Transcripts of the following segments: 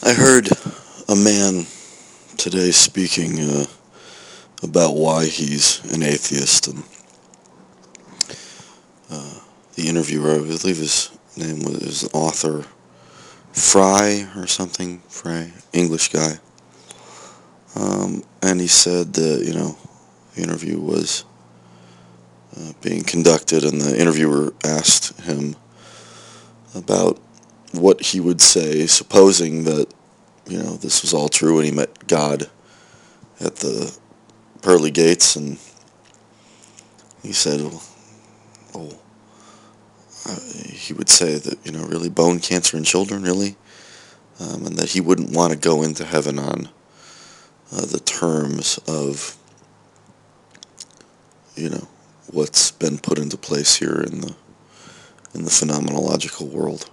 I heard a man today speaking uh, about why he's an atheist, and uh, the interviewer, I believe his name was author, Fry or something, Fry, English guy, um, and he said that you know the interview was uh, being conducted, and the interviewer asked him about what he would say, supposing that, you know, this was all true and he met God at the pearly gates, and he said, oh, uh, he would say that, you know, really bone cancer in children, really? Um, and that he wouldn't want to go into heaven on uh, the terms of, you know, what's been put into place here in the in the phenomenological world.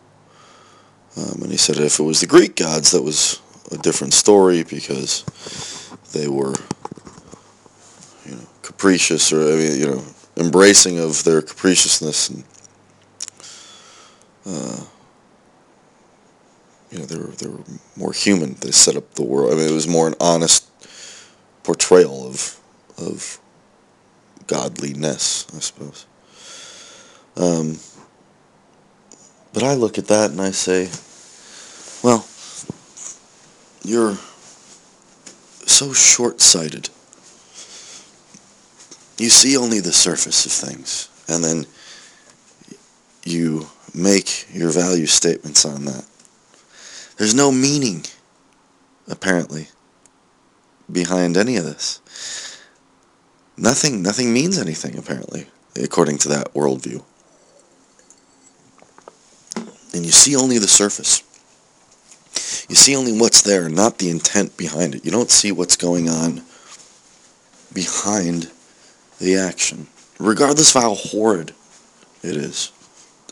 Um, and he said if it was the Greek gods, that was a different story because they were, you know, capricious or I mean, you know, embracing of their capriciousness and. Uh, you know, they were, they were more human. They set up the world. I mean, it was more an honest portrayal of of godliness, I suppose. Um, but I look at that and I say, well, you're so short-sighted. You see only the surface of things, and then you make your value statements on that. There's no meaning, apparently, behind any of this. Nothing, nothing means anything, apparently, according to that worldview. And you see only the surface. You see only what's there, not the intent behind it. You don't see what's going on behind the action, regardless of how horrid it is,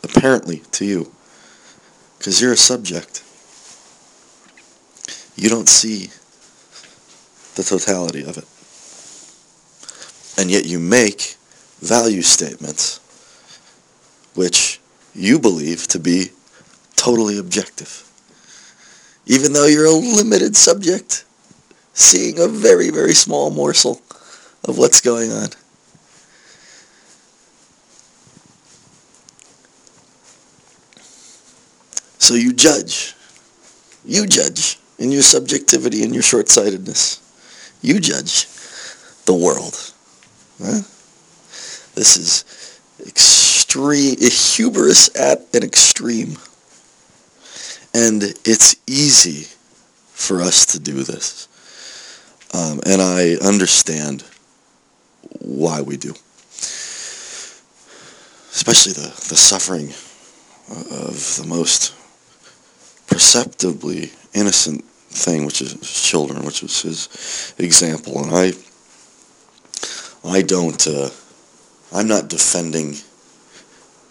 apparently, to you. Because you're a subject. You don't see the totality of it. And yet you make value statements which you believe to be totally objective. Even though you're a limited subject, seeing a very, very small morsel of what's going on. So you judge. You judge in your subjectivity and your short-sightedness. You judge the world. Huh? This is extreme, hubris at an extreme. And it's easy for us to do this. Um, and I understand why we do. Especially the, the suffering of the most perceptibly innocent thing, which is children, which was his example. And I, I don't, uh, I'm not defending,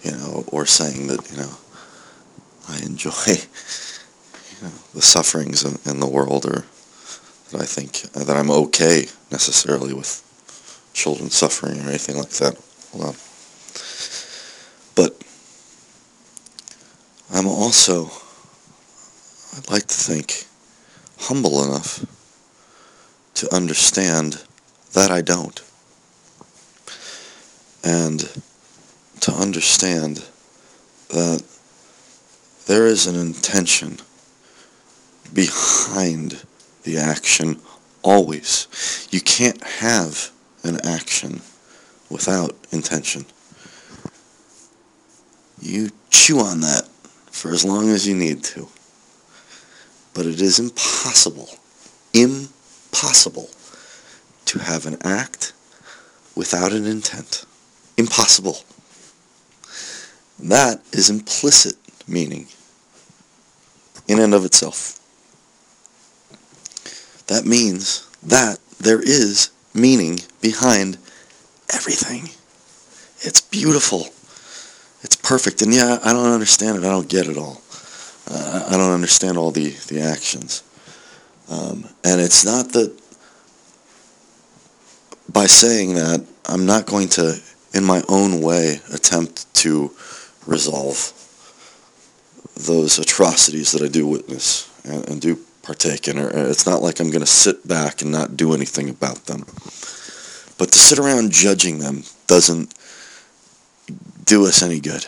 you know, or saying that, you know, I enjoy, you know, the sufferings in, in the world, or that I think uh, that I'm okay necessarily with children suffering or anything like that. Hold on. But I'm also, I'd like to think, humble enough to understand that I don't. And to understand that there is an intention behind the action always. You can't have an action without intention. You chew on that for as long as you need to. But it is impossible, impossible to have an act without an intent. Impossible. That is implicit meaning in and of itself. That means that there is meaning behind everything. It's beautiful. It's perfect. And yeah, I don't understand it. I don't get it all. Uh, I don't understand all the, the actions. Um, and it's not that by saying that, I'm not going to, in my own way, attempt to resolve those atrocities that I do witness and, and do partake in. Or uh, it's not like I'm going to sit back and not do anything about them. But to sit around judging them doesn't do us any good.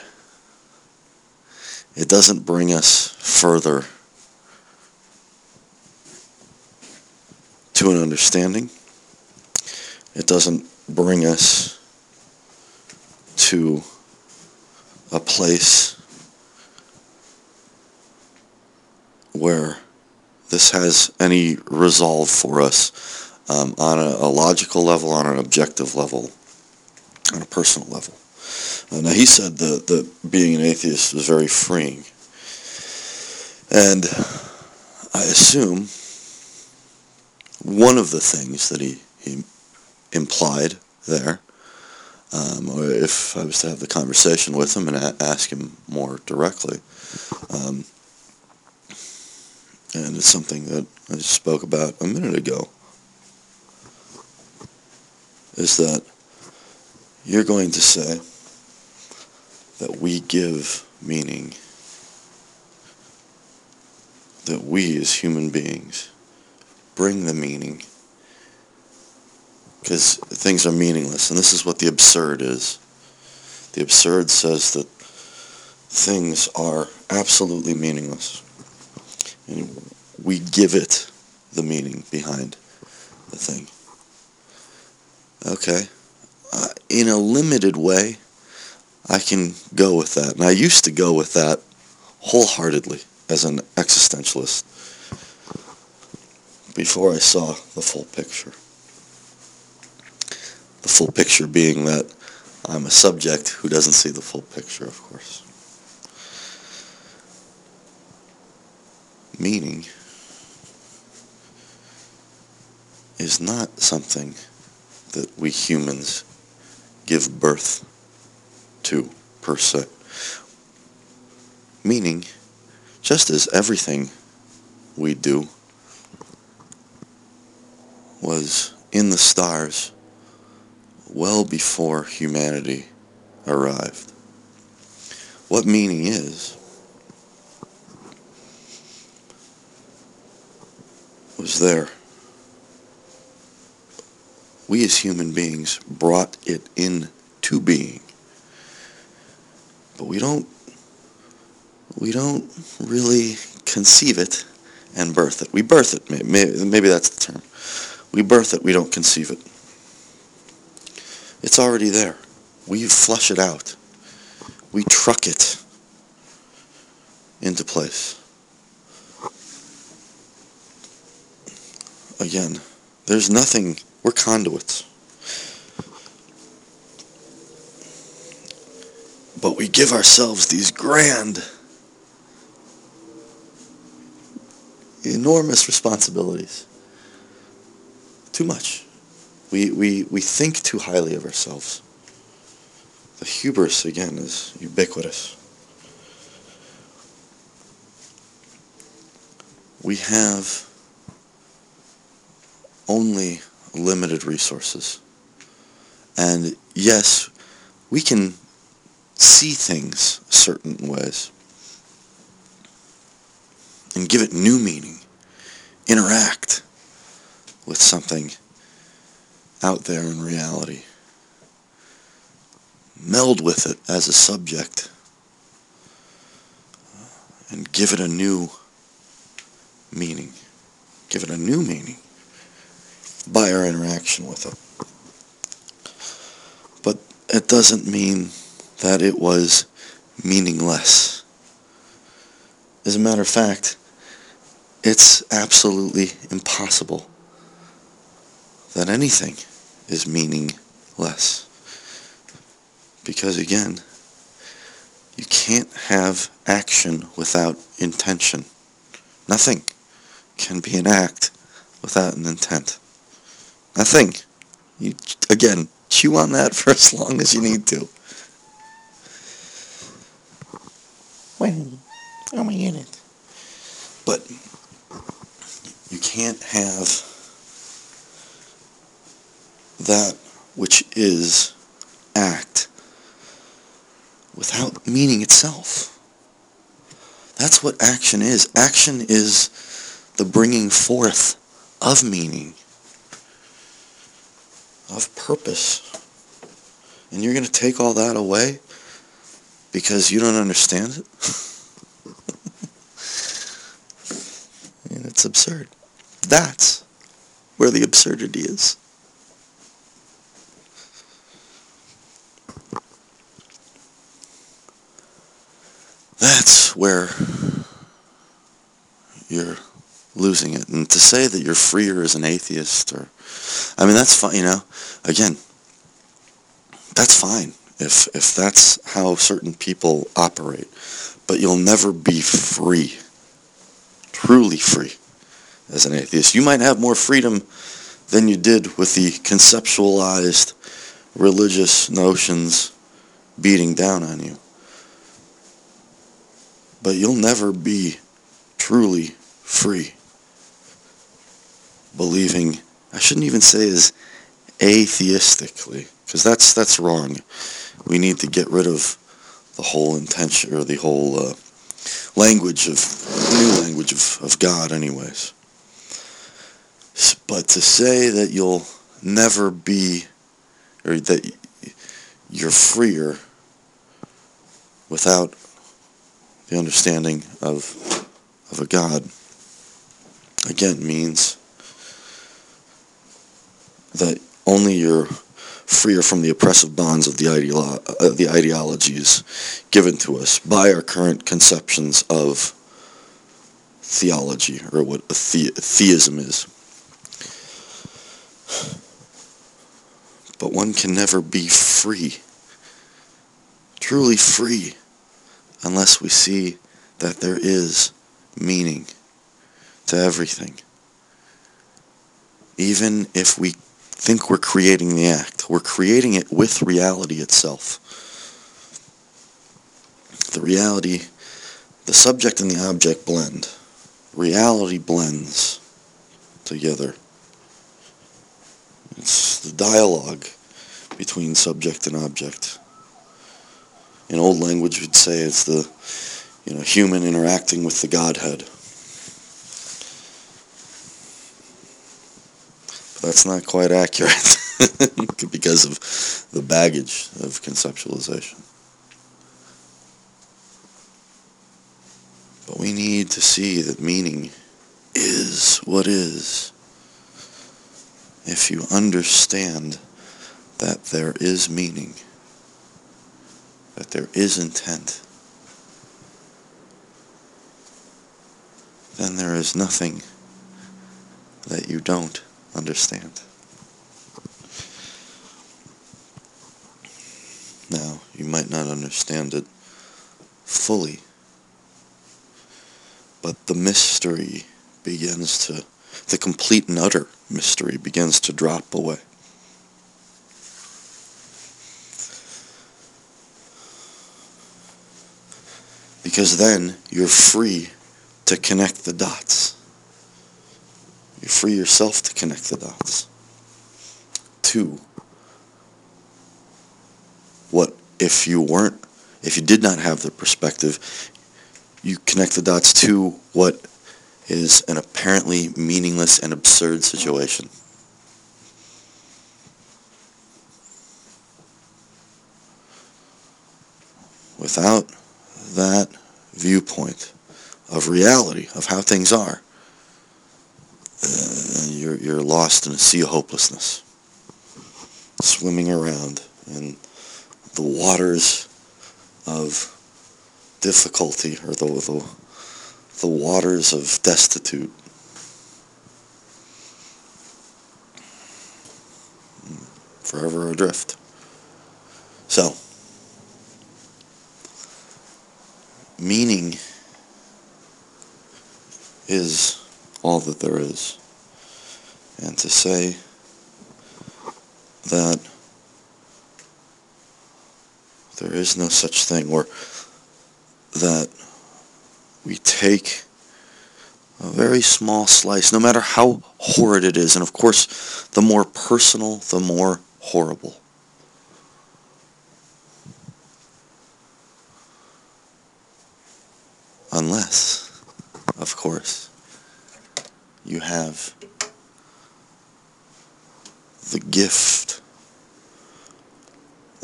It doesn't bring us further to an understanding. It doesn't bring us to a place where this has any resolve for us um, on a, a, logical level, on an objective level, on a personal level. Uh, now he said that, that being an atheist was very freeing. And I assume one of the things that he, he implied there, um, or if I was to have the conversation with him and a- ask him more directly, um, and it's something that I spoke about a minute ago, is that you're going to say that we give meaning, that we as human beings bring the meaning, because things are meaningless, and this is what the absurd is. The absurd says that things are absolutely meaningless we give it the meaning behind the thing. Okay. Uh, in a limited way, I can go with that. And I used to go with that wholeheartedly as an existentialist before I saw the full picture. The full picture being that I'm a subject who doesn't see the full picture, of course. Meaning is not something that we humans give birth to per se. Meaning, just as everything we do was in the stars well before humanity arrived. What meaning is, was there. We as human beings brought it into being. But we don't we don't really conceive it and birth it. We birth it. Maybe, maybe that's the term. We birth it. We don't conceive it. It's already there. We flush it out. We truck it into place. Again, there's nothing, we're conduits. But we give ourselves these grand, enormous responsibilities. Too much. We, we, we think too highly of ourselves. The hubris, again, is ubiquitous. We have only limited resources. And yes, we can see things certain ways and give it new meaning, interact with something out there in reality, meld with it as a subject, and give it a new meaning, give it a new meaning by our interaction with it. But it doesn't mean that it was meaningless. As a matter of fact, it's absolutely impossible that anything is meaningless. Because again, you can't have action without intention. Nothing can be an act without an intent. Nothing. You, again, chew on that for as long as you need to. When? Oh my unit. But you can't have that which is act without meaning itself. That's what action is. Action is the bringing forth of meaning, of purpose. And you're going to take all that away because you don't understand it? and it's absurd. That's where the absurdity is. That's where you're losing it. And to say that you're freer as an atheist or I mean that's fine, you know. Again, that's fine if if that's how certain people operate. But you'll never be free. Truly free as an atheist. You might have more freedom than you did with the conceptualized religious notions beating down on you. But you'll never be truly free. Believing, I shouldn't even say as atheistically, because that's that's wrong. We need to get rid of the whole intention or the whole uh, language of new language of, of God, anyways. But to say that you'll never be, or that you're freer without the understanding of of a God again means that only you're freer from the oppressive bonds of the, ideolo- uh, the ideologies given to us by our current conceptions of theology or what the- theism is. But one can never be free, truly free, unless we see that there is meaning to everything. Even if we think we're creating the act, we're creating it with reality itself. The reality, the subject and the object blend. Reality blends together. It's the dialogue between subject and object. In old language, we'd say it's the you know human interacting with the Godhead. That's not quite accurate because of the baggage of conceptualization. But we need to see that meaning is what is if you understand that there is meaning, that there is intent, then there is nothing that you don't understand. Now, you might not understand it fully, but the mystery begins to, the complete and utter mystery begins to drop away. Because then you're free to connect the dots. You free yourself to connect the dots. Two, what if you weren't, if you did not have the perspective, you connect the dots to what is an apparently meaningless and absurd situation. Without that viewpoint of reality, of how things are, uh, you're, you're lost in a sea of hopelessness, swimming around in the waters of difficulty or the, the, the waters of destitute. Forever adrift. So, meaning is all that there is. And to say that there is no such thing, or that we take a very small slice, no matter how horrid it is, and of course, the more personal, the more horrible. Unless, of course, you have the gift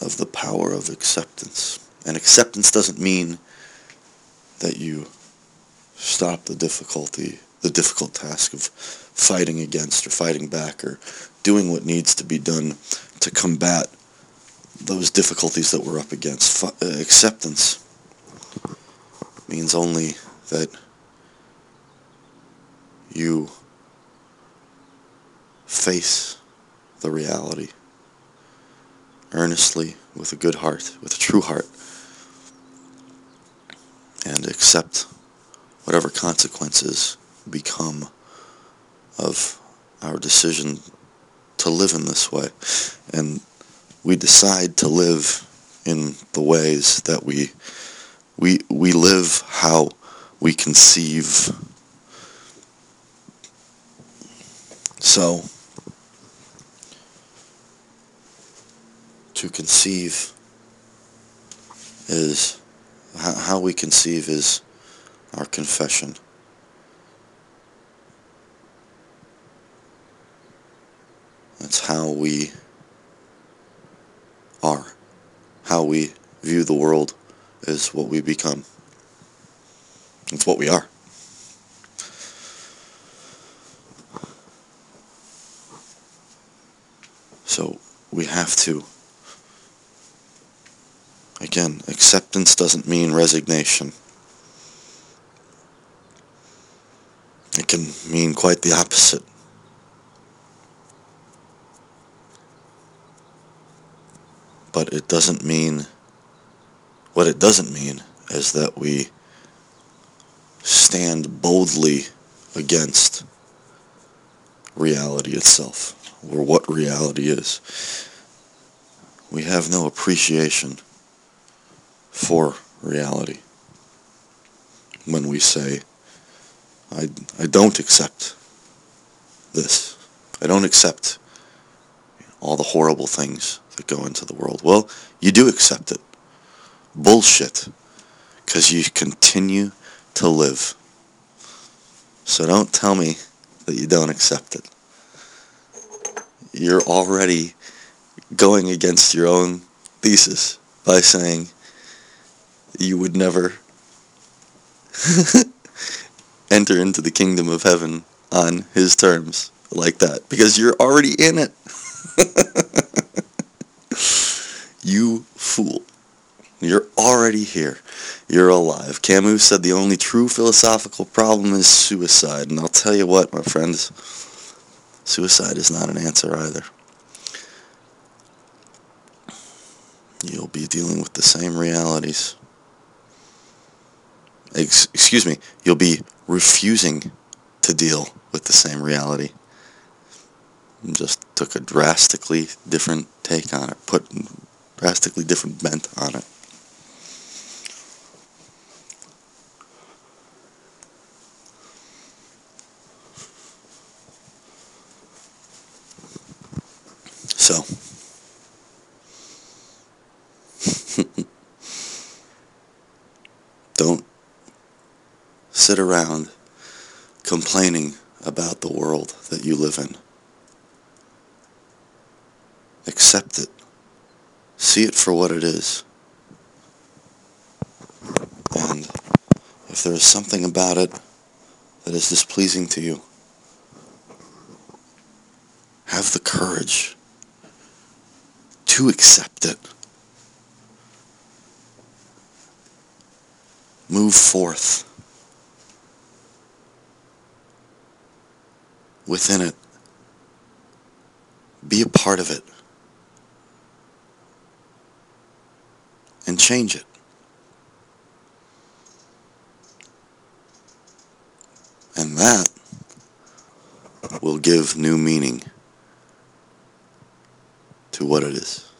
of the power of acceptance. And acceptance doesn't mean that you stop the difficulty, the difficult task of fighting against or fighting back or doing what needs to be done to combat those difficulties that we're up against. F- uh, acceptance means only that you face the reality earnestly with a good heart, with a true heart, and accept whatever consequences become of our decision to live in this way. And we decide to live in the ways that we we we live how we conceive. So to conceive is how we conceive is our confession. That's how we are. How we view the world is what we become. It's what we are. So we have to, again, acceptance doesn't mean resignation. It can mean quite the opposite. But it doesn't mean, what it doesn't mean is that we stand boldly against reality itself, or what reality is. We have no appreciation for reality when we say, I, I don't accept this. I don't accept all the horrible things that go into the world. Well, you do accept it. Bullshit. Because you continue to live. So don't tell me that you don't accept it. You're already going against your own thesis by saying you would never enter into the kingdom of heaven on his terms like that because you're already in it. you fool. You're already here. You're alive. Camus said the only true philosophical problem is suicide. And I'll tell you what, my friends, suicide is not an answer either. You'll be dealing with the same realities. Ex- excuse me, you'll be refusing to deal with the same reality. Just took a drastically different take on it, put drastically different bent on it. So, don't sit around complaining about the world that you live in. Accept it. See it for what it is. And if there is something about it that is displeasing to you, have the courage to accept it. Move forth within it. Be a part of it. And change it. And that will give new meaning to what it is.